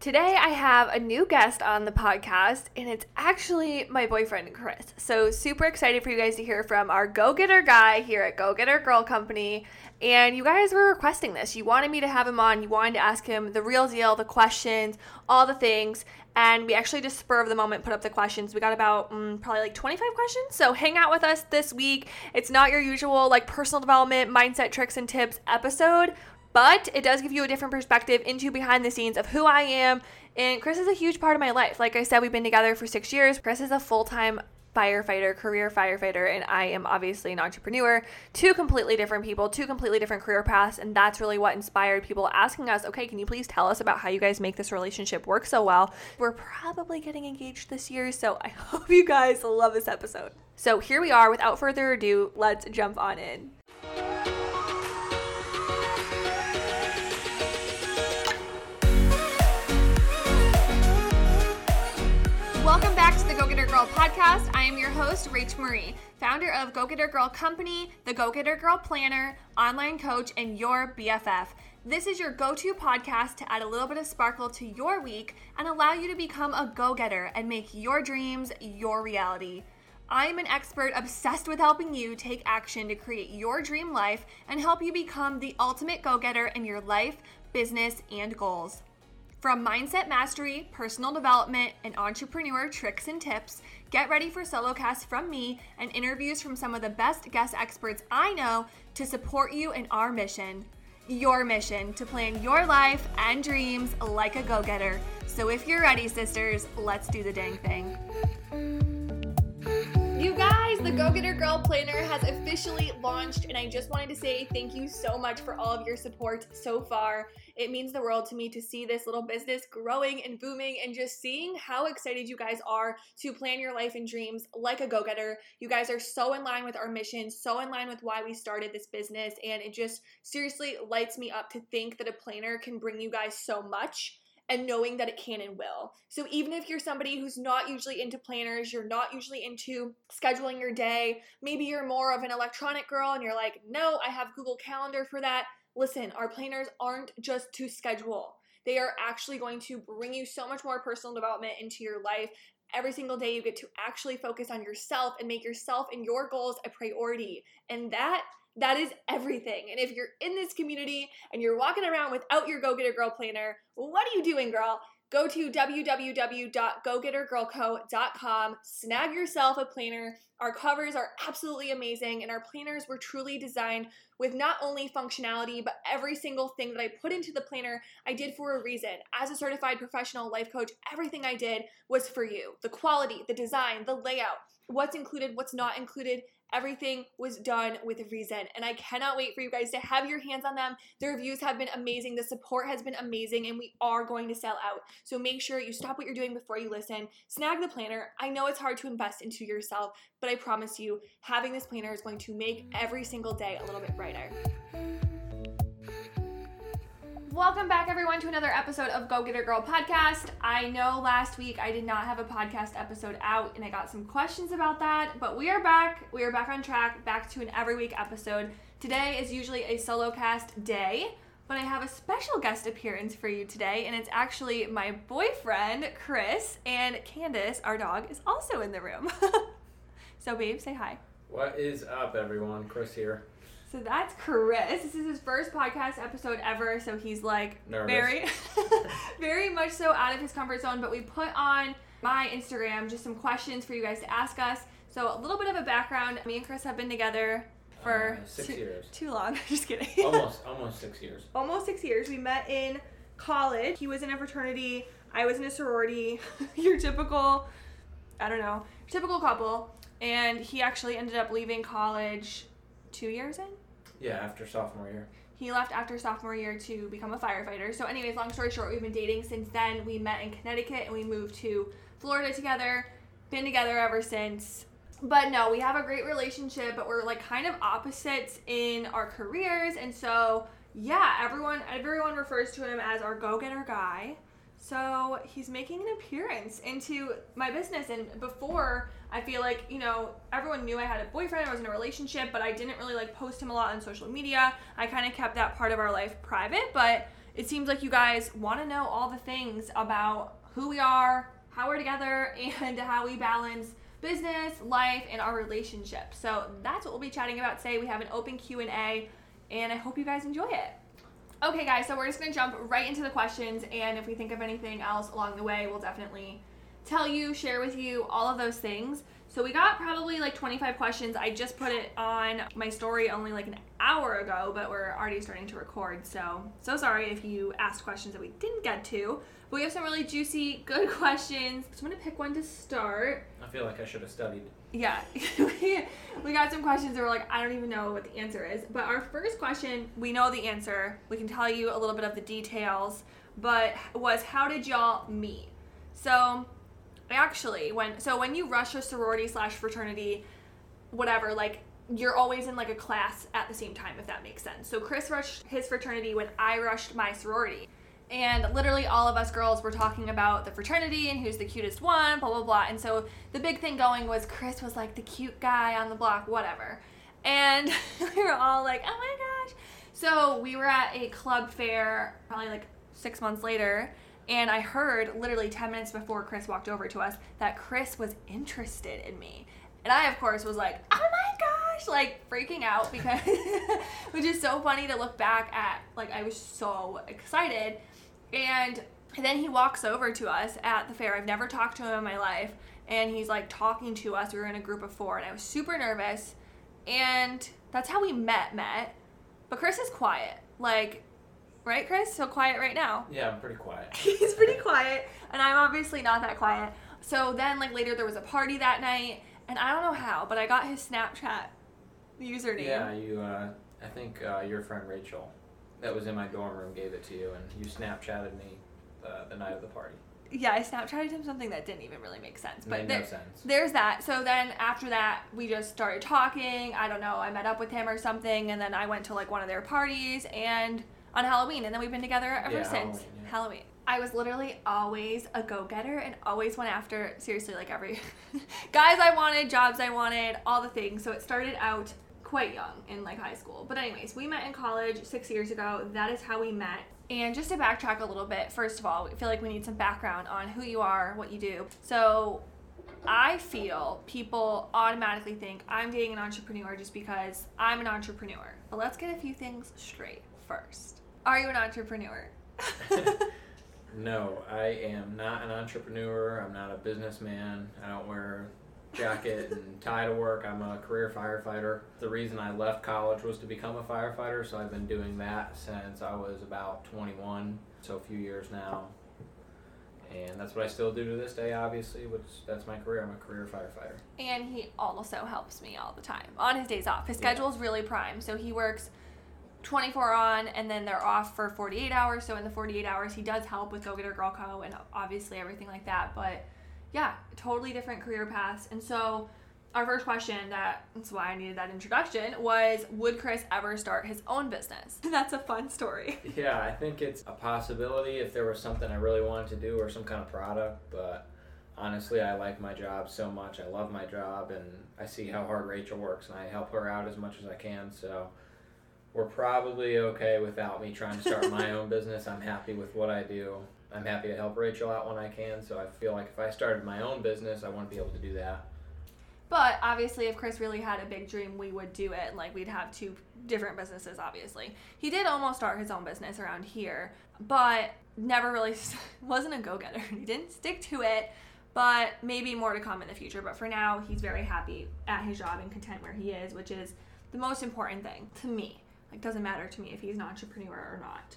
Today, I have a new guest on the podcast, and it's actually my boyfriend, Chris. So, super excited for you guys to hear from our go getter guy here at Go Getter Girl Company. And you guys were requesting this. You wanted me to have him on, you wanted to ask him the real deal, the questions, all the things. And we actually just spur of the moment put up the questions. We got about mm, probably like 25 questions. So, hang out with us this week. It's not your usual like personal development, mindset tricks, and tips episode but it does give you a different perspective into behind the scenes of who I am. And Chris is a huge part of my life. Like I said, we've been together for six years. Chris is a full time firefighter, career firefighter, and I am obviously an entrepreneur. Two completely different people, two completely different career paths, and that's really what inspired people asking us, okay, can you please tell us about how you guys make this relationship work so well? We're probably getting engaged this year, so I hope you guys love this episode. So here we are. Without further ado, let's jump on in. Welcome back to the Go Getter Girl podcast. I am your host, Rach Marie, founder of Go Getter Girl Company, the Go Getter Girl Planner, online coach, and your BFF. This is your go to podcast to add a little bit of sparkle to your week and allow you to become a go getter and make your dreams your reality. I am an expert obsessed with helping you take action to create your dream life and help you become the ultimate go getter in your life, business, and goals. From mindset mastery, personal development, and entrepreneur tricks and tips, get ready for solo casts from me and interviews from some of the best guest experts I know to support you in our mission. Your mission to plan your life and dreams like a go getter. So if you're ready, sisters, let's do the dang thing. You guys, the Go Getter Girl Planner has officially launched, and I just wanted to say thank you so much for all of your support so far. It means the world to me to see this little business growing and booming and just seeing how excited you guys are to plan your life and dreams like a go getter. You guys are so in line with our mission, so in line with why we started this business, and it just seriously lights me up to think that a planner can bring you guys so much and knowing that it can and will. So even if you're somebody who's not usually into planners, you're not usually into scheduling your day, maybe you're more of an electronic girl and you're like, "No, I have Google Calendar for that." Listen, our planners aren't just to schedule. They are actually going to bring you so much more personal development into your life. Every single day, you get to actually focus on yourself and make yourself and your goals a priority. And that that is everything. And if you're in this community and you're walking around without your Go Getter Girl planner, what are you doing, girl? Go to www.gogettergirlco.com, snag yourself a planner. Our covers are absolutely amazing, and our planners were truly designed with not only functionality, but every single thing that I put into the planner, I did for a reason. As a certified professional life coach, everything I did was for you. The quality, the design, the layout, what's included, what's not included, Everything was done with a reason, and I cannot wait for you guys to have your hands on them. The reviews have been amazing, the support has been amazing, and we are going to sell out. So make sure you stop what you're doing before you listen. Snag the planner. I know it's hard to invest into yourself, but I promise you, having this planner is going to make every single day a little bit brighter. Welcome back, everyone, to another episode of Go Get Getter Girl podcast. I know last week I did not have a podcast episode out, and I got some questions about that, but we are back. We are back on track, back to an every week episode. Today is usually a solo cast day, but I have a special guest appearance for you today, and it's actually my boyfriend, Chris, and Candace, our dog, is also in the room. so, babe, say hi. What is up, everyone? Chris here. So that's Chris. This is his first podcast episode ever, so he's like Nervous. very, very much so out of his comfort zone. But we put on my Instagram just some questions for you guys to ask us. So a little bit of a background. Me and Chris have been together for Uh, six too, years. too long. just kidding. almost, almost six years. Almost six years. We met in college. He was in a fraternity. I was in a sorority. Your typical, I don't know, typical couple. And he actually ended up leaving college two years in. Yeah, after sophomore year. He left after sophomore year to become a firefighter. So, anyways, long story short, we've been dating since then. We met in Connecticut and we moved to Florida together. Been together ever since. But no, we have a great relationship, but we're like kind of opposites in our careers. And so, yeah, everyone everyone refers to him as our go-getter guy. So he's making an appearance into my business. And before, I feel like, you know, everyone knew I had a boyfriend, I was in a relationship, but I didn't really like post him a lot on social media. I kind of kept that part of our life private. But it seems like you guys want to know all the things about who we are, how we're together, and how we balance business, life, and our relationship. So that's what we'll be chatting about today. We have an open Q&A, and I hope you guys enjoy it. Okay, guys, so we're just gonna jump right into the questions, and if we think of anything else along the way, we'll definitely tell you, share with you, all of those things. So we got probably like 25 questions. I just put it on my story only like an hour ago, but we're already starting to record. So, so sorry if you asked questions that we didn't get to. But we have some really juicy, good questions. So I'm gonna pick one to start. I feel like I should have studied. Yeah, we, we got some questions that were like, I don't even know what the answer is. But our first question, we know the answer. We can tell you a little bit of the details, but was how did y'all meet? So actually when so when you rush a sorority slash fraternity whatever like you're always in like a class at the same time if that makes sense. So chris rushed his fraternity when i rushed my sorority. And literally all of us girls were talking about the fraternity and who's the cutest one blah blah blah. And so the big thing going was chris was like the cute guy on the block whatever. And we were all like oh my gosh. So we were at a club fair probably like six months later and I heard literally 10 minutes before Chris walked over to us that Chris was interested in me. And I, of course, was like, oh my gosh, like freaking out because, which is so funny to look back at. Like, I was so excited. And then he walks over to us at the fair. I've never talked to him in my life. And he's like talking to us. We were in a group of four, and I was super nervous. And that's how we met, met. But Chris is quiet. Like, Right, Chris? So quiet right now. Yeah, I'm pretty quiet. He's pretty quiet, and I'm obviously not that quiet. So then, like later, there was a party that night, and I don't know how, but I got his Snapchat username. Yeah, you. Uh, I think uh, your friend Rachel, that was in my dorm room, gave it to you, and you Snapchatted me uh, the night of the party. Yeah, I Snapchatted him something that didn't even really make sense. But Made there, no sense. there's that. So then after that, we just started talking. I don't know. I met up with him or something, and then I went to like one of their parties and on Halloween, and then we've been together ever Yeah, since Halloween, yeah. Halloween. I was literally always a go getter and always went after seriously like every guys I wanted, jobs I wanted, all the things. So it started out quite young in like high school. But anyways, we met in college six years ago. That is how we met. And just to backtrack a little bit, first of all, we feel like we need some background on who you are, what you do. So I feel people automatically think I'm dating an entrepreneur just because I'm an entrepreneur. But let's get a few things straight first. Are you an entrepreneur? No, I am not an entrepreneur. I'm not a businessman. I don't wear jacket and tie to work. I'm a career firefighter. The reason I left college was to become a firefighter, so I've been doing that since I was about 21, so a few years now. And that's what I still do to this day, obviously, which that's my career. I'm a career firefighter. and he also helps me all the time on his days off. His Yeah. schedule's really prime, so he works 24 on and then they're off for 48 hours. So in the 48 hours, he does help with Go Getter Girl Co. and obviously everything like that. But yeah, totally different career paths. And so our first question that that's why I needed that introduction was would Chris ever start his own business? That's a fun story. Yeah, I think it's a possibility if there was something I really wanted to do or some kind of product, but honestly, I like my job so much. I love my job and I see how hard Rachel works and I help her out as much as I can, so we're probably okay without me trying to start my own business. I'm happy with what I do. I'm happy to help Rachel out when I can, so I feel like if I started my own business, I wouldn't be able to do that. But obviously, if Chris really had a big dream, we would do it. Like, we'd have two different businesses, obviously. He did almost start his own business around here, but never really wasn't a go getter. He didn't stick to it, but maybe more to come in the future. But for now, he's very happy at his job and content where he is, which is the most important thing to me. Like, doesn't matter to me if he's an entrepreneur or not.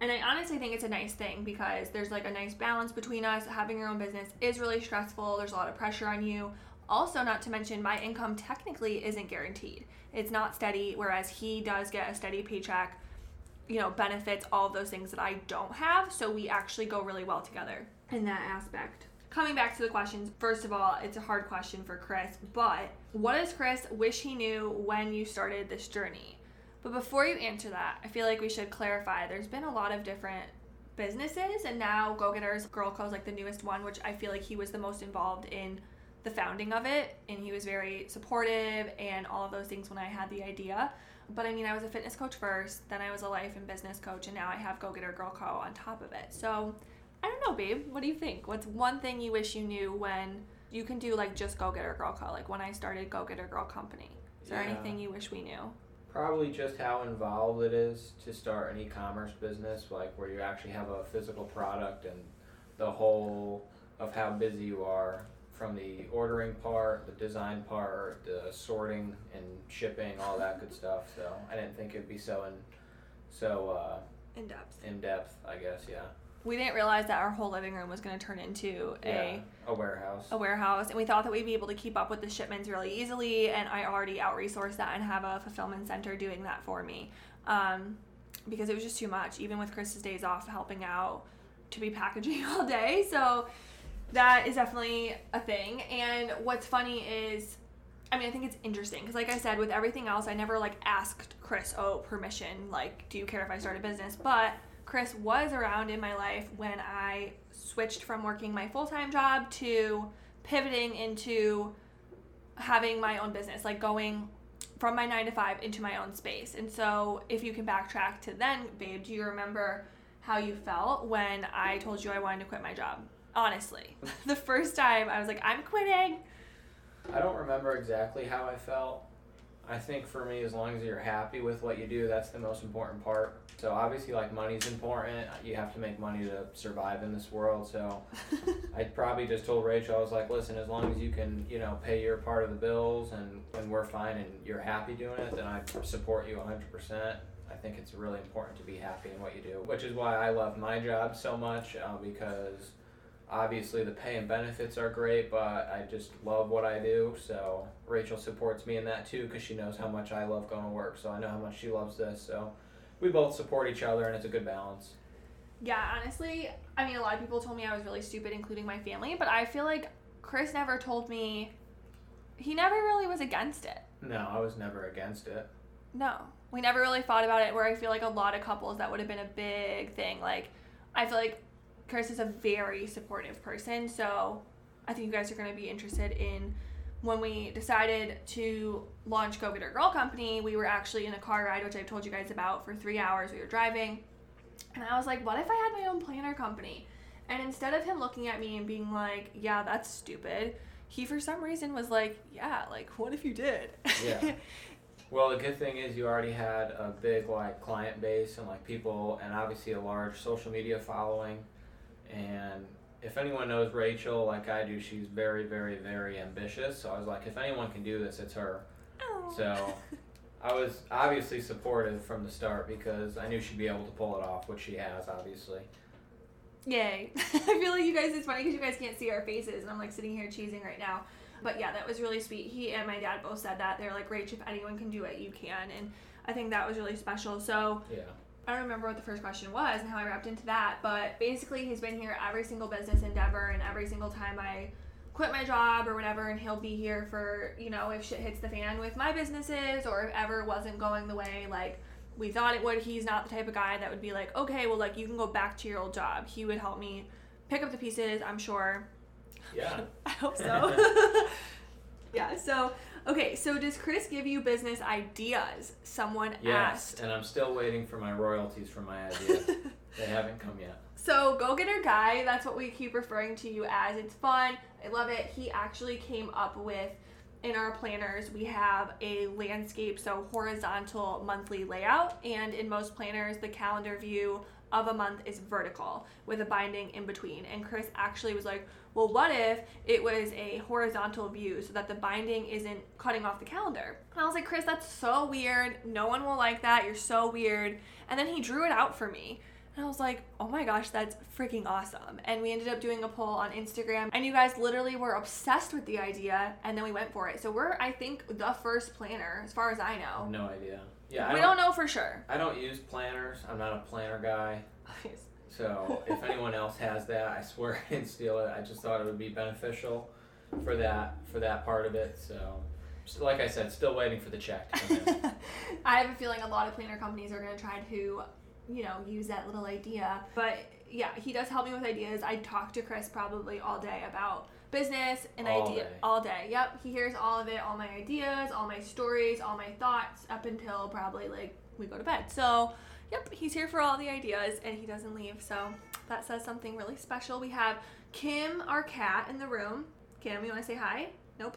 And I honestly think it's a nice thing because there's like a nice balance between us. Having your own business is really stressful. There's a lot of pressure on you. Also, not to mention, my income technically isn't guaranteed. It's not steady, whereas he does get a steady paycheck, you know, benefits, all those things that I don't have. So we actually go really well together in that aspect. Coming back to the questions, first of all, it's a hard question for Chris, but what does Chris wish he knew when you started this journey? But before you answer that, I feel like we should clarify there's been a lot of different businesses, and now Go Getters Girl Co. is like the newest one, which I feel like he was the most involved in the founding of it, and he was very supportive and all of those things when I had the idea. but I mean, I was a fitness coach first, then I was a life and business coach, and now I have Go Getter Girl Co. on top of it. So I don't know, babe. What do you think? What's one thing you wish you knew when you can do like just Go Getter Girl Co. Like when I started Go Getter Girl Company. Is there Yeah. anything you wish we knew? Probably just how involved it is to start an e-commerce business, like where you actually have a physical product and the whole of how busy you are from the ordering part, the design part, the sorting and shipping, all that good stuff. So I didn't think it'd be so in, so uh, In depth. in depth. I guess yeah. We didn't realize that our whole living room was going to turn into Yeah, a a warehouse. a warehouse and we thought that we'd be able to keep up with the shipments really easily and i already out resourced that and have a fulfillment center doing that for me um, because it was just too much even with chris's days off helping out to be packaging all day so that is definitely a thing and what's funny is I mean, I think it's interesting because, like I said, with everything else, I never like asked Chris, "Oh, permission. Like, do you care if I start a business?" But Chris was around in my life when I switched from working my full time job to pivoting into having my own business, like going from my nine to five into my own space. And so, if you can backtrack to then, babe, do you remember how you felt when I told you I wanted to quit my job? Honestly, the first time I was like, I'm quitting. I don't remember exactly how I felt. I think for me, as long as you're happy with what you do, that's the most important part. So obviously, like money's important. You have to make money to survive in this world. So I probably just told Rachel, I was like, listen, as long as you can, you know, pay your part of the bills and and we're fine and you're happy doing it, then I support you 100%. I think it's really important to be happy in what you do, which is why I love my job so much uh, because obviously the pay and benefits are great, but I just love what I do. So Rachel supports me in that too because she knows how much I love going to work. So I know how much she loves this. So we both support each other and it's a good balance. Yeah, honestly, I mean, a lot of people told me I was really stupid, including my family, but I feel like Chris never told me, he never really was against it. No, I was never against it. No. We never really thought about it, where I feel like a lot of couples that would have been a big thing. Like, I feel like Chris is a very supportive person, so I think you guys are going to be interested in when we decided to launch Go Getter Girl Company. We were actually in a car ride, which I've told you guys about for three hours. We were driving, and I was like, what if I had my own planner company? And instead of him looking at me and being like, yeah, that's stupid, he for some reason was like, yeah, like, what if you did? Yeah. Well, the good thing is you already had a big like client base and like people, and obviously a large social media following. And if anyone knows Rachel like I do, she's very, very, very ambitious. So I was like, if anyone can do this, it's her. Oh. So I was obviously supportive from the start because I knew she'd be able to pull it off, which she has, obviously. Yay. I feel like you guys, it's funny because you guys can't see our faces, and I'm like sitting here cheesing right now. But yeah, that was really sweet. He and my dad both said that. They're like, Rach, if anyone can do it, you can. And I think that was really special. So Yeah. I don't remember what the first question was and how I wrapped into that, but basically he's been here every single business endeavor and every single time I quit my job or whatever and he'll be here for, you know, if shit hits the fan with my businesses or if ever wasn't going the way like we thought it would. He's not the type of guy that would be like, "Okay, well like you can go back to your old job." He would help me pick up the pieces, I'm sure. Yeah. I hope so. yeah, so okay, so does Chris give you business ideas? Someone Yes. asked. And I'm still waiting for my royalties from my ideas. they haven't come yet. So, Go Getter Guy, that's what we keep referring to you as. It's fun. I love it. He actually came up with, in our planners, we have a landscape, so horizontal monthly layout. And in most planners, the calendar view of a month is vertical with a binding in between. And Chris actually was like, well, what if it was a horizontal view so that the binding isn't cutting off the calendar? And I was like, Chris, that's so weird. No one will like that. You're so weird. And then he drew it out for me. And I was like, oh my gosh, that's freaking awesome. And we ended up doing a poll on Instagram, and you guys literally were obsessed with the idea, and then we went for it. So we're, I think, the first planner, as far as I know. no idea. Yeah. I we don't know for sure. I don't use planners. I'm not a planner guy. So if anyone else has that, I swear I didn't steal it. I just thought it would be beneficial for that for that part of it. So, so like I said, still waiting for the check to come in. I have a feeling a lot of planner companies are going to try to, you know, use that little idea. But yeah, he does help me with ideas. I talk to Chris probably all day about business and All idea day. all day. Yep, he hears all of it, all my ideas, all my stories, all my thoughts up until probably like we go to bed. So, yep, he's here for all the ideas and he doesn't leave. So, that says something really special. We have Kim, our cat, in the room. Kim, you want to say hi? Nope.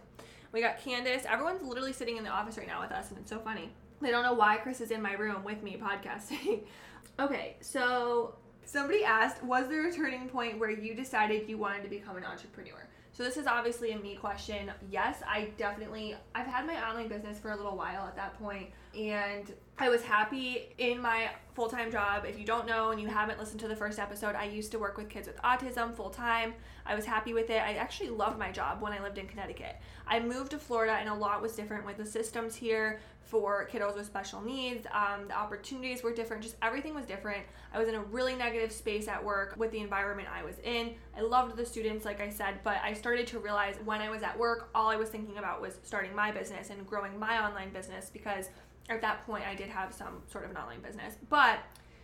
We got Candace. Everyone's literally sitting in the office right now with us, and it's so funny. They don't know why Chris is in my room with me podcasting. okay, so somebody asked, was there a turning point where you decided you wanted to become an entrepreneur? So this is obviously a me question. Yes, I definitely I've had my online business for a little while at that point and I was happy in my full-time job. If you don't know and you haven't listened to the first episode, I used to work with kids with autism full time. I was happy with it. I actually loved my job when I lived in Connecticut. I moved to Florida and a lot was different with the systems here for kiddos with special needs. Um, the opportunities were different. Just everything was different. I was in a really negative space at work with the environment I was in. I loved the students, like I said, but I started to realize when I was at work, all I was thinking about was starting my business and growing my online business because at that point I did have some sort of an online business. But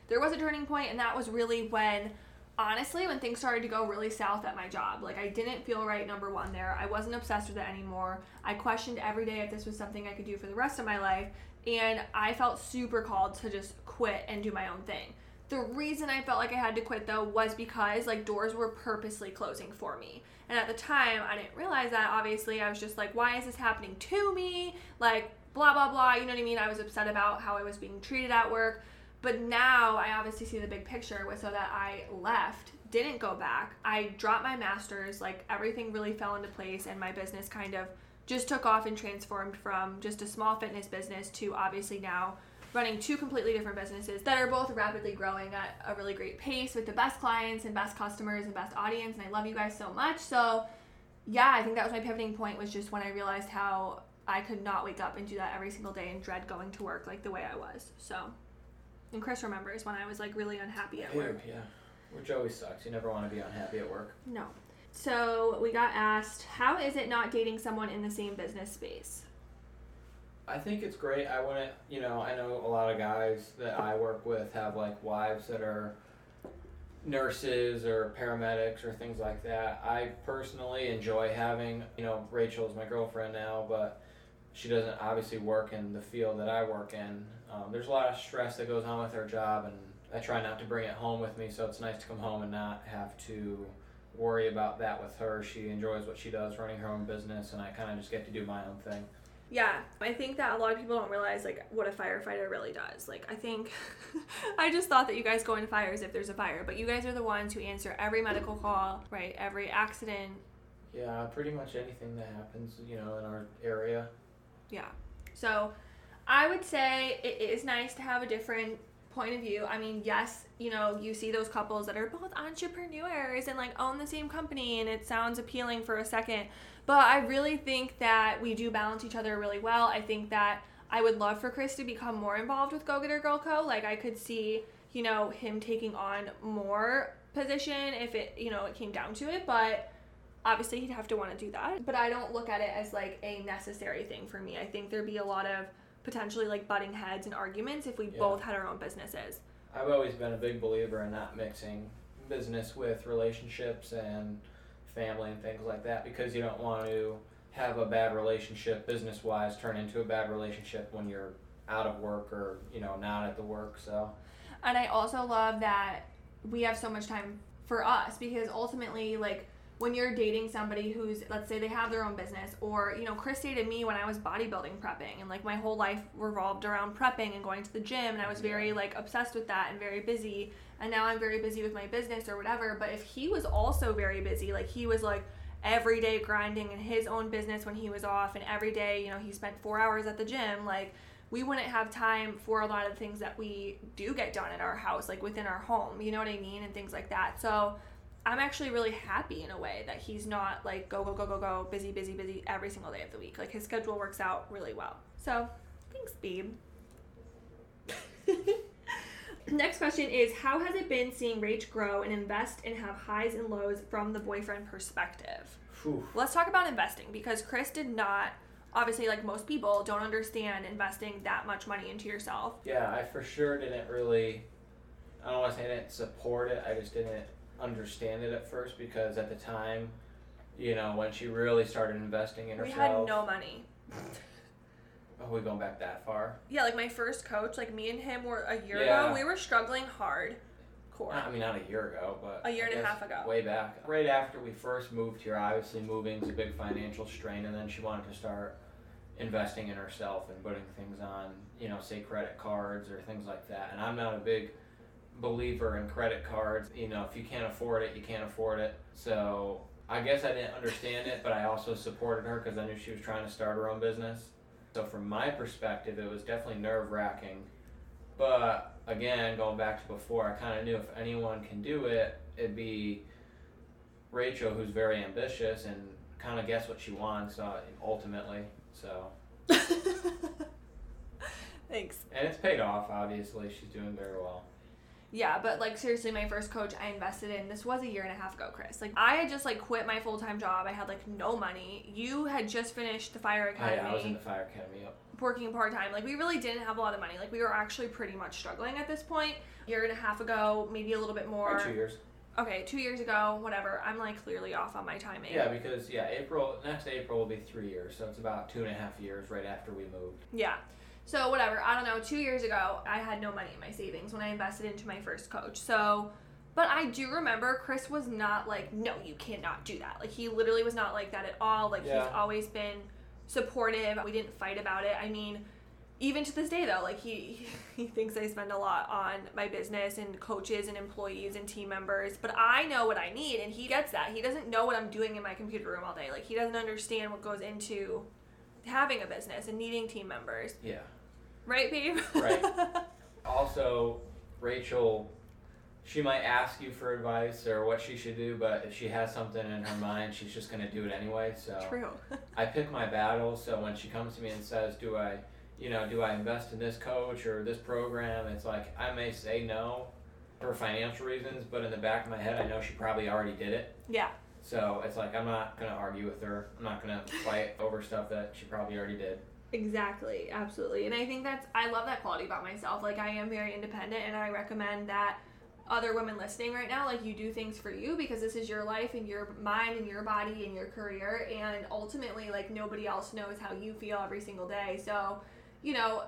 there was a turning point, and that was really when honestly when things started to go really south at my job like i didn't feel right number one there. I wasn't obsessed with it anymore. I questioned every day if this was something i could do for the rest of my life and i felt super called to just quit and do my own thing. The reason i felt like i had to quit though was because like doors were purposely closing for me. And at the time i didn't realize that obviously. I was just like why is this happening to me? Like blah blah blah. You know what i mean? I was upset about how i was being treated at work but now I obviously see the big picture with so that I left, didn't go back. I dropped my masters, like everything really fell into place and my business kind of just took off and transformed from just a small fitness business to obviously now running two completely different businesses that are both rapidly growing at a really great pace with the best clients and best customers and best audience and I love you guys so much. So yeah, I think that was my pivoting point was just when I realized how I could not wake up and do that every single day and dread going to work like the way I was. So and Chris remembers when I was like really unhappy at work. Yeah. Which always sucks. You never want to be unhappy at work. No. So we got asked, how is it not dating someone in the same business space? I think it's great. I wouldn't, you know, I know a lot of guys that I work with have like wives that are nurses or paramedics or things like that. I personally enjoy having, you know, Rachel's my girlfriend now, but she doesn't obviously work in the field that I work in. Um, there's a lot of stress that goes on with her job, and I try not to bring it home with me, so it's nice to come home and not have to worry about that with her. She enjoys what she does, running her own business, and I kind of just get to do my own thing. Yeah, I think that a lot of people don't realize like what a firefighter really does. Like I think I just thought that you guys go into fires if there's a fire, but you guys are the ones who answer every medical call, right? Every accident. Yeah, pretty much anything that happens, you know, in our area. Yeah. So I would say it is nice to have a different point of view. I mean, yes, you know, you see those couples that are both entrepreneurs and like own the same company and it sounds appealing for a second. But I really think that we do balance each other really well. I think that I would love for Chris to become more involved with Go Getter Girl Co. Like I could see, you know, him taking on more position if it, you know, it came down to it, but obviously he'd have to want to do that. But I don't look at it as like a necessary thing for me. I think there'd be a lot of potentially like butting heads and arguments if we Yeah. both had our own businesses. I've always been a big believer in not mixing business with relationships and family and things like that because you don't want to have a bad relationship business wise turn into a bad relationship when you're out of work or you know not at the work so And I also love that we have so much time for us because ultimately, like, when you're dating somebody who's, let's say they have their own business, or, you know, Chris dated me when I was bodybuilding prepping, and like my whole life revolved around prepping and going to the gym, and I was very, like, obsessed with that and very busy. And now I'm very busy with my business or whatever. But if he was also very busy, like, he was like, every day grinding in his own business when he was off and every day you know he spent four hours at the gym like we wouldn't have time for a lot of the things that we do get done at our house like within our home you know what i mean and things like that so i'm actually really happy in a way that he's not like go go go go go busy busy busy every single day of the week like his schedule works out really well so thanks babe Next question is How has it been seeing Rach grow and invest and have highs and lows from the boyfriend perspective? Whew. Let's talk about investing because Chris did not, obviously, like most people, don't understand investing that much money into yourself. yeah i for sure didn't really I don't want to say I didn't support it. I just didn't understand it at first because at the time, you know, when she really started investing in We herself. had no money. Are we going back that far? Yeah, like my first coach, like me and him were a year Yeah. ago. We were struggling hard. Core. I mean, not a year ago, but A year and a half ago. Way back, right after we first moved here. Obviously, moving is a big financial strain, and then she wanted to start investing in herself and putting things on, you know, say credit cards or things like that. And I'm not a big believer in credit cards. You know, if you can't afford it, you can't afford it. So I guess I didn't understand it, but I also supported her because I knew she was trying to start her own business. So from my perspective, it was definitely nerve wracking. But again, going back to before, I kind of knew if anyone can do it, it'd be Rachel, who's very ambitious and kind of gets what she wants uh, ultimately. So, Thanks. and it's paid off. Obviously, she's doing very well. Yeah, but like seriously, my first coach I invested in this was a year and a half ago, Chris. Like I had just like quit my full time job. I had like no money. You had just finished the fire Oh, academy, yeah, I was in the fire academy. Yep. working part time. Like we really didn't have a lot of money. Like we were actually pretty much struggling at this point. A year and a half ago, maybe a little bit more. Or two years. Okay, two years ago, whatever. I'm like clearly off on my timing. Yeah, because yeah, April next April will be three years, so it's about two and a half years right after we moved. Yeah. So whatever, I don't know, 2 years ago, I had no money in my savings when I invested into my first coach. So but I do remember Chris was not like, "No, you cannot do that." Like he literally was not like that at all. Like Yeah. he's always been supportive. We didn't fight about it. I mean, even to this day though, like he he thinks I spend a lot on my business and coaches and employees and team members, but I know what I need and he gets that. He doesn't know what I'm doing in my computer room all day. Like he doesn't understand what goes into having a business and needing team members. Yeah. Right, babe? Right. Also, Rachel, she might ask you for advice or what she should do, but if she has something in her mind, she's just gonna do it anyway. So True. I pick my battles. So when she comes to me and says, "Do I, you know, do I invest in this coach or this program?" It's like I may say no for financial reasons, but in the back of my head, I know she probably already did it. Yeah. So it's like I'm not gonna argue with her. I'm not gonna fight over stuff that she probably already did. Exactly, absolutely. And I think that's I love that quality about myself. Like I am very independent and I recommend that other women listening right now, like you do things for you because this is your life and your mind and your body and your career and ultimately like nobody else knows how you feel every single day. So, you know,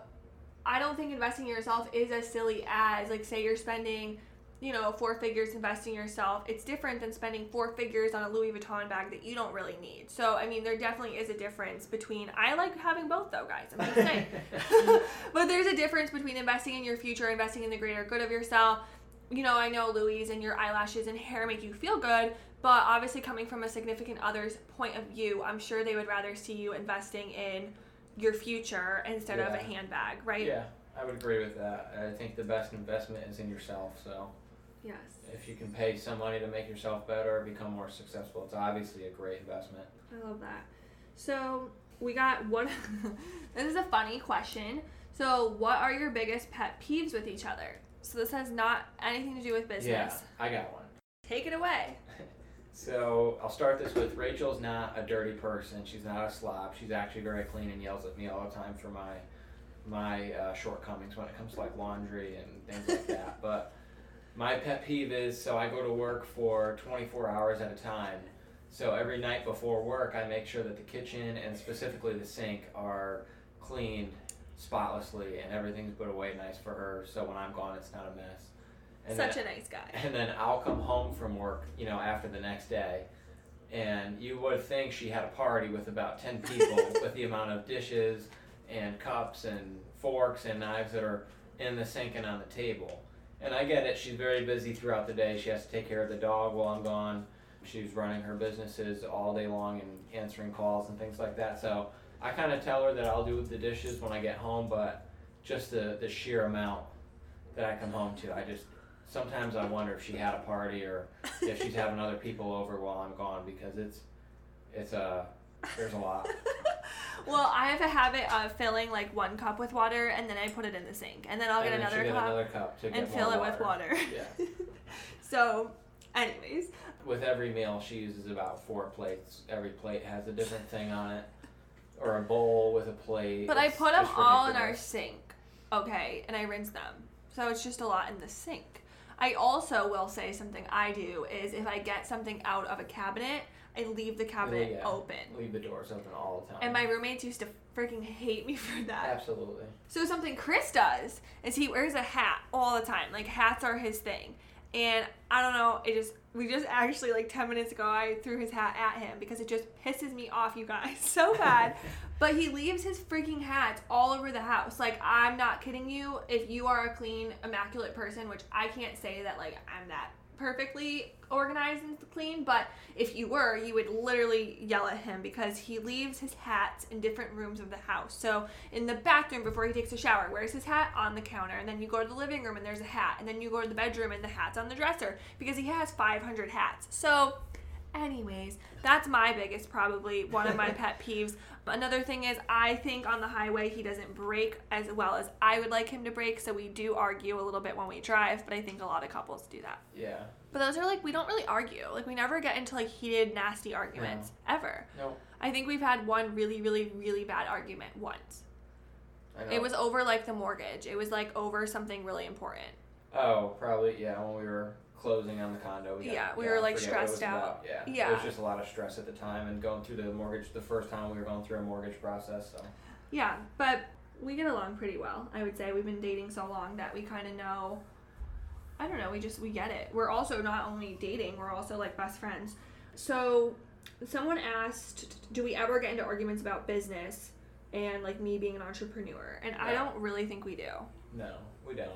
I don't think investing in yourself is as silly as like say you're spending you know, four figures investing yourself, it's different than spending four figures on a Louis Vuitton bag that you don't really need. So, I mean, there definitely is a difference between. I like having both, though, guys. I'm just saying. but there's a difference between investing in your future, investing in the greater good of yourself. You know, I know Louise and your eyelashes and hair make you feel good, but obviously, coming from a significant other's point of view, I'm sure they would rather see you investing in your future instead of a handbag, right? Yeah, I would agree with that. I think the best investment is in yourself. So Yes. if you can pay some money to make yourself better or become more successful, it's obviously a great investment. I love that. So we got one. this is a funny question. So, what are your biggest pet peeves with each other? So this has not anything to do with business. Yeah, I got one. Take it away. So I'll start this with Rachel's not a dirty person. She's not a slob. She's actually very clean and yells at me all the time for my my uh, shortcomings when it comes to like laundry and things like that. But my pet peeve is so I go to work for 24 hours at a time. So every night before work, I make sure that the kitchen and specifically the sink are cleaned spotlessly and everything's put away nice for her. So when I'm gone, it's not a mess. And then- Such a nice guy. and then I'll come home from work, you know, after the next day, and you would think she had a party with about 10 people with the amount of dishes and cups and forks and knives that are in the sink and on the table. And I get it, she's very busy throughout the day. She has to take care of the dog while I'm gone. She's running her businesses all day long and answering calls and things like that. So I kind of tell her that I'll do the dishes when I get home, but just the, the sheer amount that I come home to, I just sometimes I wonder if she had a party or if she's having other people over while I'm gone because it's it's a there's a lot. well, I have a habit of filling like one cup with water and then I put it in the sink, and then I'll get another she'll cup another cup and get fill it with water. Yeah. so, anyways, With every meal, she uses about four plates. Every plate has a different thing on it, or a bowl with a plate. but I put them all in our sink, okay, and I rinse them. So it's just a lot in the sink. I also will say something I do is if I get something out of a cabinet, I leave the cabinet Yeah. open. Leave the doors open all the time. And my roommates used to freaking hate me for that. Absolutely. So something Chris does is he wears a hat all the time. Like hats are his thing. And I don't know, it just we just actually like 10 minutes ago I threw his hat at him because it just pisses me off you guys so bad. but he leaves his freaking hats all over the house. Like I'm not kidding you. If you are a clean, immaculate person, which I can't say that like I'm that perfectly organized and clean, but if you were, you would literally yell at him because he leaves his hats in different rooms of the house. So in the bathroom before he takes a shower, wears his hat on the counter, and then you go to the living room and there's a hat, and then you go to the bedroom and the hat's on the dresser because he has 500 hats. So anyways, that's my biggest probably one of my pet peeves. Another thing is I think on the highway he doesn't brake as well as I would like him to brake, so we do argue a little bit when we drive, but I think a lot of couples do that. Yeah. But those are like we don't really argue. Like we never get into like heated, nasty arguments ever. No. I think we've had one really, really, really bad argument once. I know. It was over like the mortgage. It was like over something really important. Oh, probably yeah. When we were closing on the condo. We got- Yeah, we were, like, forget what it was stressed out. about. Yeah. It was just a lot of stress at the time, and going through the mortgage the first time we were going through a mortgage process. So Yeah, but we get along pretty well. I would say we've been dating so long that we kind of know. I don't know. We just we get it. We're also not only dating. We're also like best friends. So, someone asked, "Do we ever get into arguments about business and like me being an entrepreneur?" And I don't really think we do. no, we don't.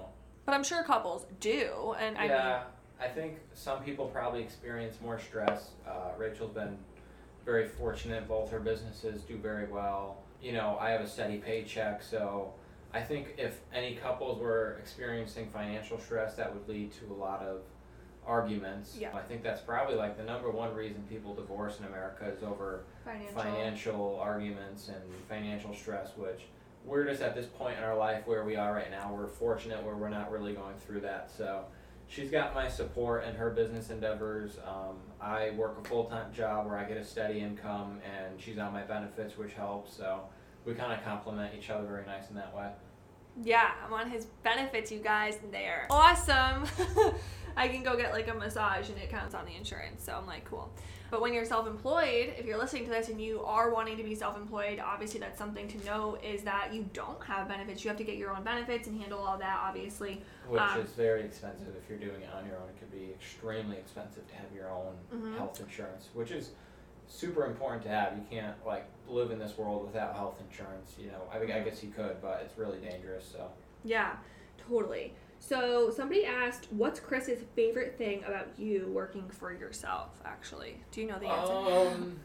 But I'm sure couples do. And I mean, yeah, I think some people probably experience more stress. Uh, Rachel's been very fortunate. Both her businesses do very well. You know, I have a steady paycheck, so I think if any couples were experiencing financial stress, that would lead to a lot of arguments. Yeah. I think that's probably like the number one reason people divorce in America is over financial. financial arguments and financial stress, which we're just at this point in our life where we are right now. We're fortunate where we're not really going through that. So she's got my support in her business endeavors. Um, I work a full time job where I get a steady income, and she's on my benefits, which helps. So we kind of complement each other very nice in that way. Yeah, I'm on his benefits, you guys, and they're awesome. I can go get like a massage and it counts on the insurance, so I'm like, cool. But when you're self employed, if you're listening to this and you are wanting to be self employed, obviously that's something to know is that you don't have benefits. You have to get your own benefits and handle all that, obviously. Which Um, is very expensive if you're doing it on your own. It could be extremely expensive to have your own Mhm. health insurance, which is super important to have. You can't like live in this world without health insurance. You know, I mean, I guess you could, but it's really dangerous. So Yeah, totally. So somebody asked, what's Chris's favorite thing about you working for yourself, actually? Do you know the answer? Um,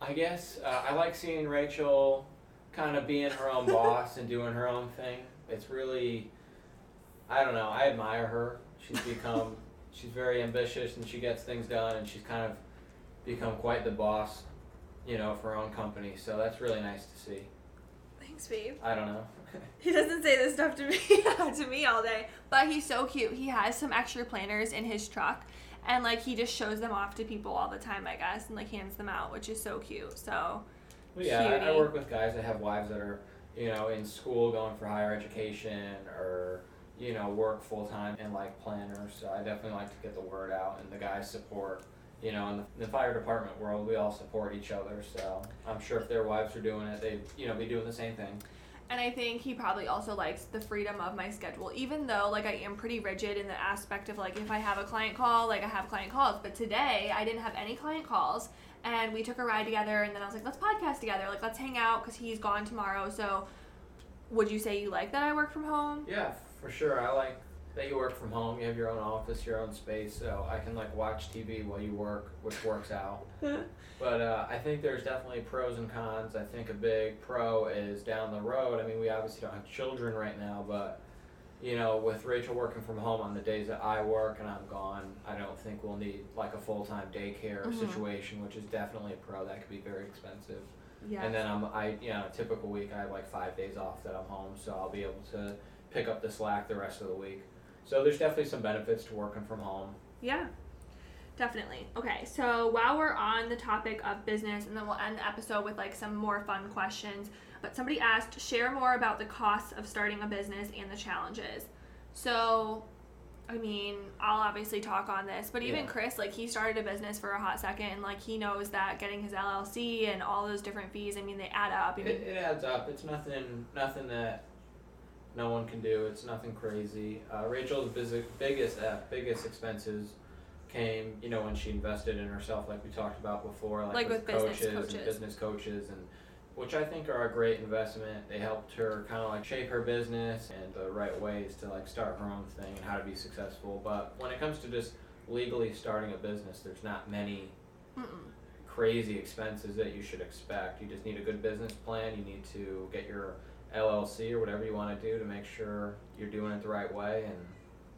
I guess uh, I like seeing Rachel kind of being her own boss and doing her own thing. It's really, I don't know. I admire her. She's become, she's very ambitious and she gets things done and she's kind of become quite the boss, you know, for her own company. So that's really nice to see. Thanks, babe. I don't know. He doesn't say this stuff to me to me all day, but he's so cute. He has some extra planners in his truck, and like he just shows them off to people all the time, I guess, and like hands them out, which is so cute. So Well, yeah, I, I work with guys that have wives that are, you know, in school going for higher education or, you know, work full time and like planners. So I definitely like to get the word out and the guys support. You know, in the, the fire department world, we all support each other. So I'm sure if their wives are doing it, they'd, you know, be doing the same thing. And I think he probably also likes the freedom of my schedule, even though like I am pretty rigid in the aspect of like if I have a client call, like I have client calls. But today I didn't have any client calls, and we took a ride together, and then I was like, let's podcast together, like let's hang out because he's gone tomorrow. So, would you say you like that I work from home? Yeah, for sure. I like that you work from home. You have your own office, your own space, so I can like watch TV while you work, which works out. But uh, I think there's definitely pros and cons. I think a big pro is down the road. I mean, we obviously don't have children right now, but you know, with Rachel working from home on the days that I work and I'm gone, I don't think we'll need like a full time daycare Mhm. situation, which is definitely a pro. That could be very expensive. Yeah. And then I'm I you know, a typical week I have like five days off that I'm home, so I'll be able to pick up the slack the rest of the week. So there's definitely some benefits to working from home. Yeah, definitely. Okay, so while we're on the topic of business, and then we'll end the episode with like some more fun questions. But somebody asked, share more about the costs of starting a business and the challenges. So, I mean, I'll obviously talk on this, but even Yeah. Chris, like, he started a business for a hot second, and like, he knows that getting his LLC and all those different fees, I mean, they add up. I It, it adds up. It's nothing nothing that no one can do. It's nothing crazy. Uh, Rachel's busy, biggest uh, biggest expenses came, you know, when she invested in herself, like we talked about before, like, Like with business coaches, coaches. and business coaches, and which I think are a great investment. They helped her kind of like shape her business and the right ways to like start her own thing and how to be successful. But when it comes to just legally starting a business, there's not many mm-mm. crazy expenses that you should expect. You just need a good business plan. You need to get your LLC or whatever you want to do to make sure you're doing it the right way. And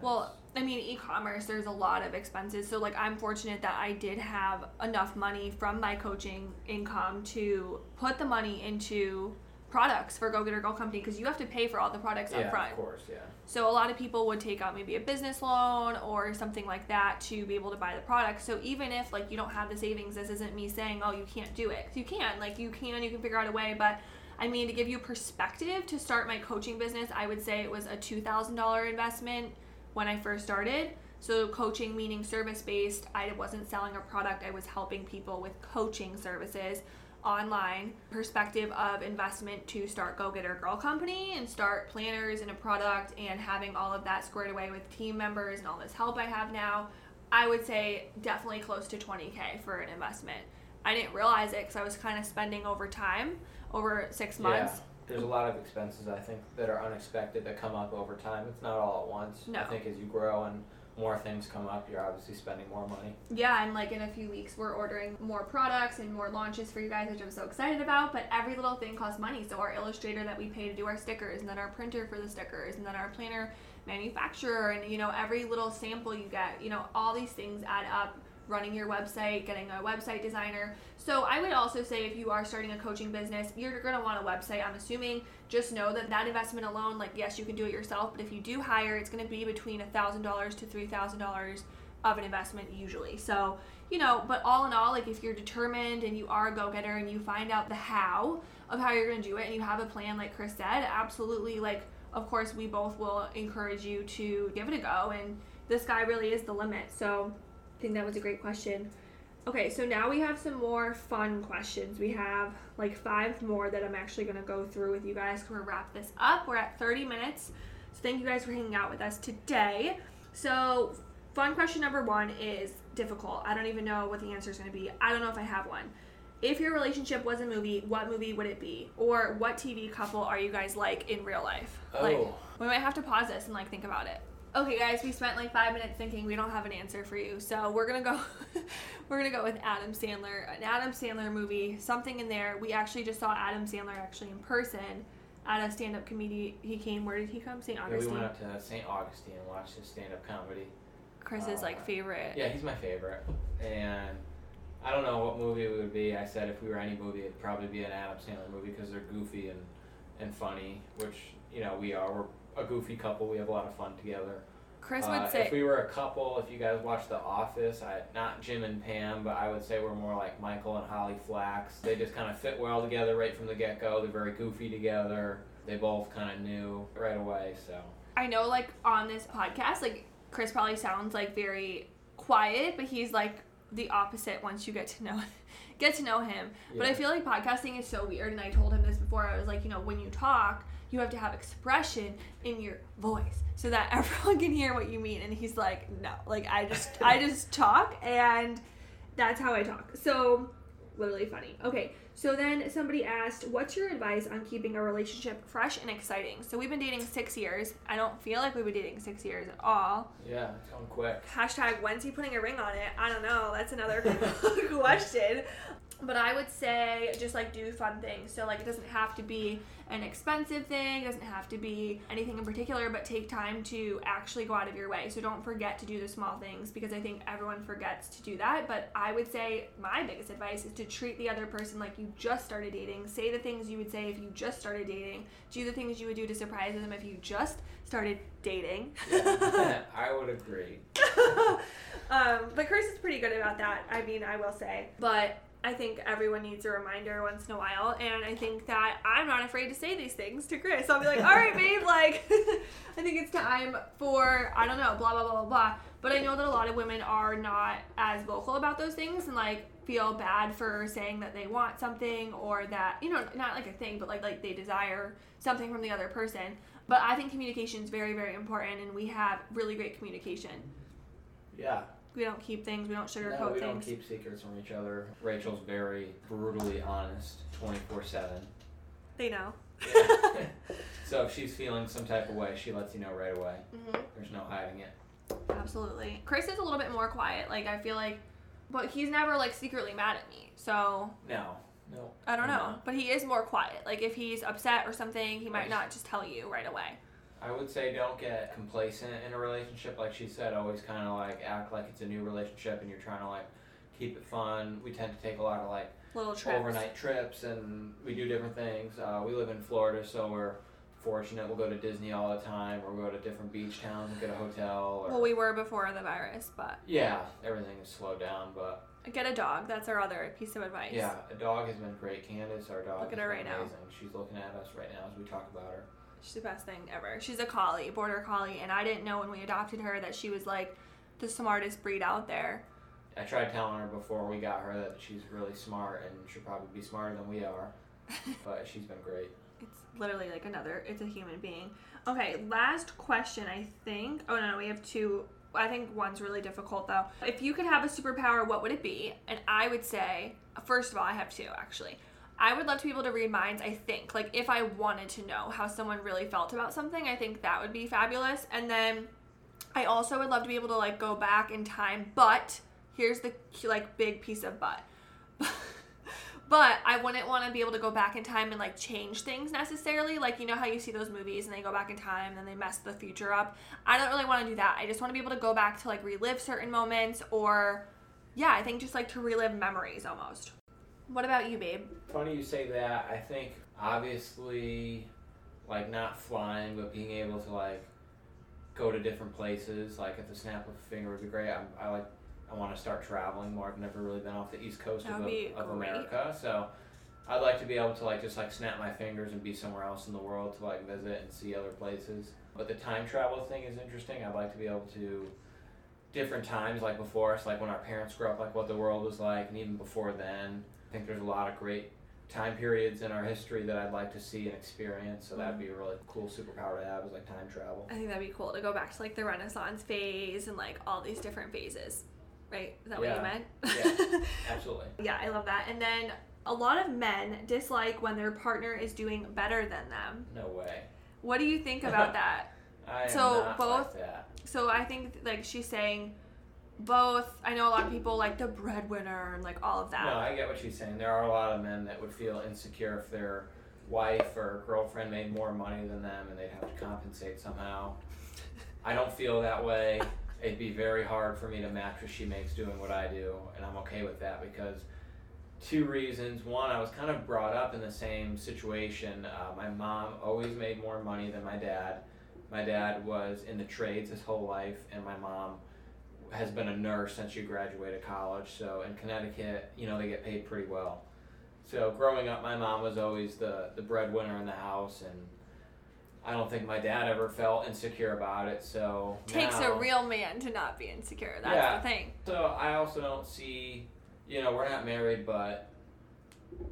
Well, I mean, e-commerce. There's a lot of expenses. So, like, I'm fortunate that I did have enough money from my coaching income to put the money into products for Go Getter Girl Company because you have to pay for all the products yeah, up front. of course, yeah. So a lot of people would take out maybe a business loan or something like that to be able to buy the product. So even if like you don't have the savings, this isn't me saying, "Oh, you can't do it. you can. Like you can, you can figure out a way, but I mean, to give you perspective, to start my coaching business, I would say it was a $2,000 investment when I first started. So coaching meaning service based. I wasn't selling a product. I was helping people with coaching services online perspective of investment to start Go Getter Girl Company and start planners and a product and having all of that squared away with team members and all this help I have now, I would say definitely close to 20k for an investment. I didn't realize it because I was kind of spending over time, over six months. Yeah. There's a lot of expenses I think that are unexpected that come up over time. It's not all at once. No. I think as you grow and more things come up, you're obviously spending more money. Yeah, and like in a few weeks, we're ordering more products and more launches for you guys, which I'm so excited about. But every little thing costs money. So our illustrator that we pay to do our stickers, and then our printer for the stickers, and then our planner manufacturer, and you know every little sample you get, you know all these things add up. Running your website, getting a website designer. So I would also say if you are starting a coaching business, you're gonna want a website. I'm assuming. Just know that that investment alone, like yes, you can do it yourself, but if you do hire, it's gonna be between a thousand dollars to three thousand dollars of an investment usually. So, you know, but all in all, like if you're determined and you are a go getter and you find out the how of how you're gonna do it and you have a plan, like Chris said, absolutely, like, of course, we both will encourage you to give it a go. And this guy really is the limit. So, I think that was a great question. Okay, so now we have some more fun questions. We have like five more that I'm actually going to go through with you guys. We're wrap this up. We're at 30 minutes. So thank you guys for hanging out with us today. So, fun question number one is difficult. I don't even know what the answer is going to be. I don't know if I have one. If your relationship was a movie, what movie would it be? Or what TV couple are you guys like in real life? Like, Oh. we might have to pause this and like think about it. Okay, guys, we spent like five minutes thinking we don't have an answer for you, so we're gonna go. we're gonna go with Adam Sandler, an Adam Sandler movie, something in there. We actually just saw Adam Sandler actually in person at a stand-up comedy. He came. Where did he come? St. Yeah, we went up to St. Augustine and watched his stand-up comedy. Chris's like Uh, favorite. Yeah, he's my favorite. And I don't know what movie it would be. I said if we were any movie, it'd probably be an Adam Sandler movie because they're goofy and, and funny, which, you know, we are. We're a goofy couple. We have a lot of fun together. Chris Uh, would say. if we were a couple, if you guys watch The Office, I not Jim and Pam, but I would say we're more like Michael and Holly Flax. They just kind of fit well together right from the get go. They're very goofy together. They both kind of knew right away. So I know, like on this podcast, like Chris probably sounds like very quiet, but he's like the opposite once you get to know get to know him. But I feel like podcasting is so weird, and I told him this before. I was like, you know, when you talk, you have to have expression in your voice so that everyone can hear what you mean. And he's like, no, like I just I just talk, and that's how I talk. So literally funny. Okay, so then somebody asked, What's your advice on keeping a relationship fresh and exciting? So we've been dating six years. I don't feel like we've been dating six years at all. yeah, it's going quick. Hashtag when's he putting a ring on it? I don't know. That's another question. But I would say just like do fun things. So like it doesn't have to be an expensive thing, it doesn't have to be anything in particular, but take time to actually go out of your way. So don't forget to do the small things because I think everyone forgets to do that. But I would say my biggest advice is to treat the other person like you just started dating. Say the things you would say if you just started dating. Do the things you would do to surprise them if you just started dating. Yeah, I would agree. um, but Chris is pretty good about that. I mean, I will say. But I think everyone needs a reminder once in a while, and I think that I'm not afraid to say these things to Chris. I'll be like, "All right, babe, like, I think it's time for I don't know, blah blah blah blah blah." But I know that a lot of women are not as vocal about those things and like feel bad for saying that they want something or that you know not like a thing, but like like they desire something from the other person. But I think communication is very very important, and we have really great communication. Yeah. We don't keep things. We don't sugarcoat No, we things. don't keep secrets from each other. Rachel's very brutally honest, twenty four seven. They know. So if she's feeling some type of way, she lets you know right away. hmm There's no hiding it. Absolutely. Chris is a little bit more quiet. Like I feel like, but he's never like secretly mad at me. So No. No. I don't I'm know. not. But he is more quiet. Like if he's upset or something, he might not just tell you right away. I would say don't get complacent in a relationship. Like she said, always kind of like act like it's a new relationship and you're trying to like keep it fun. We tend to take a lot of like Little trips. overnight trips and we do different things. Uh, we live in Florida, so we're fortunate. We'll go to Disney all the time, or we'll go to different beach towns and get a hotel. Or, Well, we were before the virus, but yeah, everything is slowed down, but get a dog. That's our other piece of advice. yeah, a dog has been great. Candace, our dog, Look at her right now. She's looking at us right now as we talk about her. She's the best thing ever. She's a collie, border collie, and I didn't know when we adopted her that she was like the smartest breed out there. I tried telling her before we got her that she's really smart and should probably be smarter than we are, but she's been great. It's literally like another. It's a human being. Okay, last question. I think. Oh no, no, we have two. I think one's really difficult though. If you could have a superpower, what would it be? And I would say, first of all, I have two actually. I would love to be able to read minds. I think, like, if I wanted to know how someone really felt about something, I think that would be fabulous. And then, I also would love to be able to like go back in time. But here's the like big piece of but. But I wouldn't want to be able to go back in time and like change things necessarily. Like, you know how you see those movies and they go back in time and then they mess the future up. I don't really want to do that. I just want to be able to go back to like relive certain moments or, yeah, I think just like to relive memories almost. What about you, babe? Funny you say that. I think obviously, like not flying, but being able to like go to different places, like at the snap of a finger would be great. I, I like. I want to start traveling more. I've never really been off the east coast That of, of. America, so I'd like to be able to like just like snap my fingers and be somewhere else in the world to like visit and see other places. But the time travel thing is interesting. I'd like to be able to different times like before us, like when our parents grew up, like what the world was like, and even before then. I think there's a lot of great time periods in our history that I'd like to see and experience. So that'd mm. be a really cool superpower to have is like time travel. I think that'd be cool to go back to like the Renaissance phase and like all these different phases. Right? Is that what you meant? Yeah. Absolutely. Yeah, I love that. And then a lot of men dislike when their partner is doing better than them. No way. What do you think about that? I So, both- like that. So I think like she's saying both. I know a lot of people like the breadwinner and like all of that. No, I get what she's saying. There are a lot of men that would feel insecure if their wife or girlfriend made more money than them and they'd have to compensate somehow. I don't feel that way. It'd be very hard for me to match what she makes doing what I do, and I'm okay with that because two reasons. One, I was kind of brought up in the same situation. Uh, my mom always made more money than my dad. My dad was in the trades his whole life, and my mom has been a nurse since she graduated college. So in Connecticut, you know, they get paid pretty well. So growing up, my mom was always the, the breadwinner in the house, and I don't think my dad ever felt insecure about it. So Takes now- a real man to not be insecure. That's Yeah. the thing. So I also don't see, you know, we're not married, but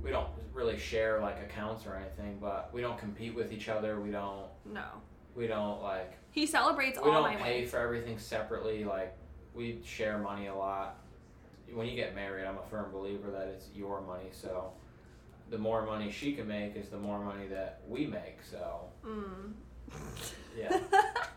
we don't really share like accounts or anything. But we don't compete with each other. We don't. No. We don't like. He celebrates We all don't my pay wins. for everything separately. Like we share money a lot. When you get married, I'm a firm believer that it's your money. So the more money she can make is the more money that we make. So Mm. yeah.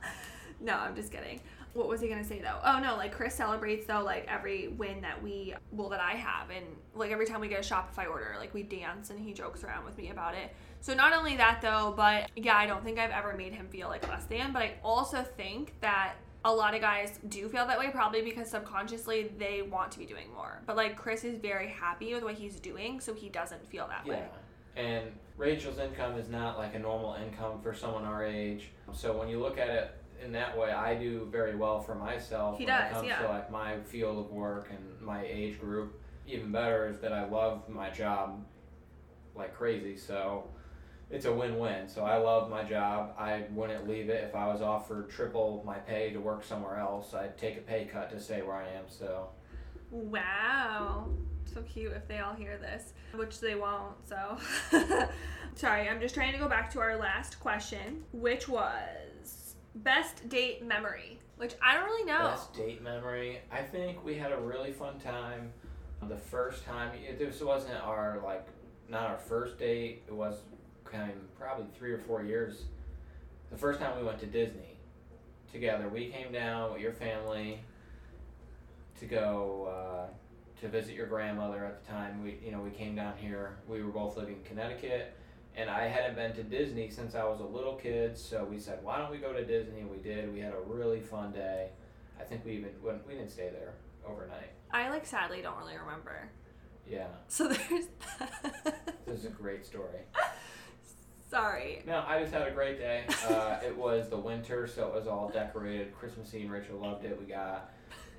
no, I'm just kidding. What was he gonna say though? Oh no, like Chris celebrates though like every win that we well that I have and like every time we get a Shopify order, like we dance and he jokes around with me about it. So not only that though, but yeah, I don't think I've ever made him feel like less than, but I also think that a lot of guys do feel that way probably because subconsciously they want to be doing more. But like Chris is very happy with what he's doing, so he doesn't feel that way. Yeah. And Rachel's income is not like a normal income for someone our age. So when you look at it in that way, I do very well for myself He when does, it comes yeah. to like my field of work and my age group. even better is that I love my job like crazy. So it's a win-win. So I love my job. I wouldn't leave it if I was offered triple my pay to work somewhere else. I'd take a pay cut to stay where I am. So Wow. So cute if they all hear this, which they won't. So, sorry, I'm just trying to go back to our last question, which was best date memory, which I don't really know. best date memory. I think we had a really fun time. The first time this wasn't our like not our first date. It was of probably three or four years. The first time we went to Disney together, we came down with your family to go uh, to visit your grandmother at the time. We you know we came down here. We were both living in Connecticut, and I hadn't been to Disney since I was a little kid. So we said, why don't we go to Disney? And we did. We had a really fun day. I think we even went, we didn't stay there overnight. I like sadly don't really remember. Yeah, So there's that. this is a great story. Sorry. No, I just had a great day. Uh, it was the winter, so it was all decorated, Christmassy, and Rachel loved it. We got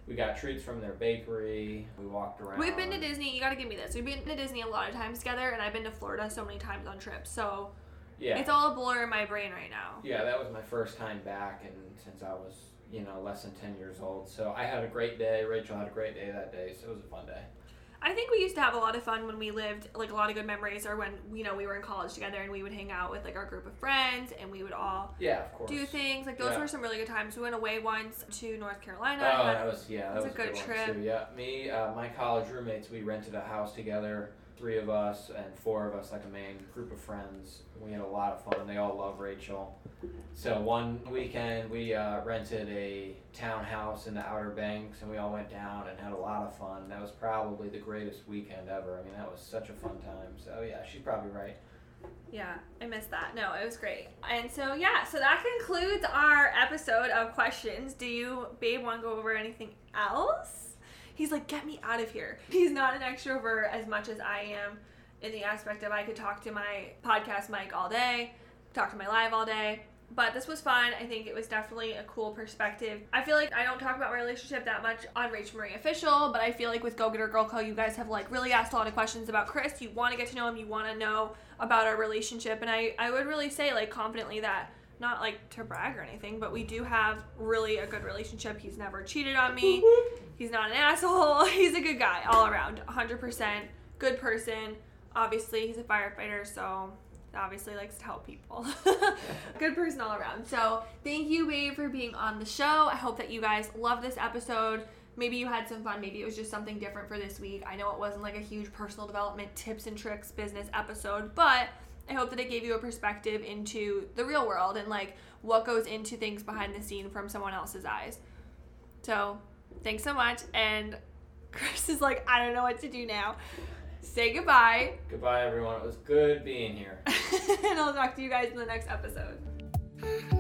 we got treats from their bakery. We walked around. We've been to Disney. You got to give me this. We've been to Disney a lot of times together, and I've been to Florida so many times on trips. So Yeah, it's all a blur in my brain right now. yeah, that was my first time back, and since I was you know less than ten years old, so I had a great day. Rachel had a great day that day, so it was a fun day. I think we used to have a lot of fun when we lived, like a lot of good memories, or when you know we were in college together and we would hang out with like our group of friends and we would all Yeah, of course. do things. Like those Yeah. were some really good times. We went away once to North Carolina. Oh, that was yeah, that was was a good one trip. too. Yeah, me, uh, my college roommates, we rented a house together, three of us and four of us, like a main group of friends. We had a lot of fun. They all love Rachel. So one weekend we uh, rented a townhouse in the Outer Banks, and we all went down and had a lot of fun. That was probably the greatest weekend ever. I mean, that was such a fun time. So yeah, she's probably right. Yeah, I missed that. No, it was great. And so yeah, so that concludes our episode of questions. Do you, babe, want to go over anything else? He's like, get me out of here. He's not an extrovert as much as I am in the aspect of I could talk to my podcast mic all day, talk to my live all day. But this was fun. I think it was definitely a cool perspective. I feel like I don't talk about my relationship that much on Rachel Marie Official, but I feel like with Go Getter Girl Co, you guys have like really asked a lot of questions about Chris. You want to get to know him. You want to know about our relationship, and I I would really say like confidently that not like to brag or anything, but we do have really a good relationship. He's never cheated on me. He's not an asshole. He's a good guy all around. 100% good person. Obviously, he's a firefighter, so obviously likes to help people. good person all around. So, thank you, babe, for being on the show. I hope that you guys love this episode. Maybe you had some fun. Maybe it was just something different for this week. I know it wasn't like a huge personal development tips and tricks business episode, but I hope that it gave you a perspective into the real world and like what goes into things behind the scene from someone else's eyes. So, thanks so much. And Chris is like, I don't know what to do now. Say goodbye. Goodbye, everyone. It was good being here. and I'll talk to you guys in the next episode.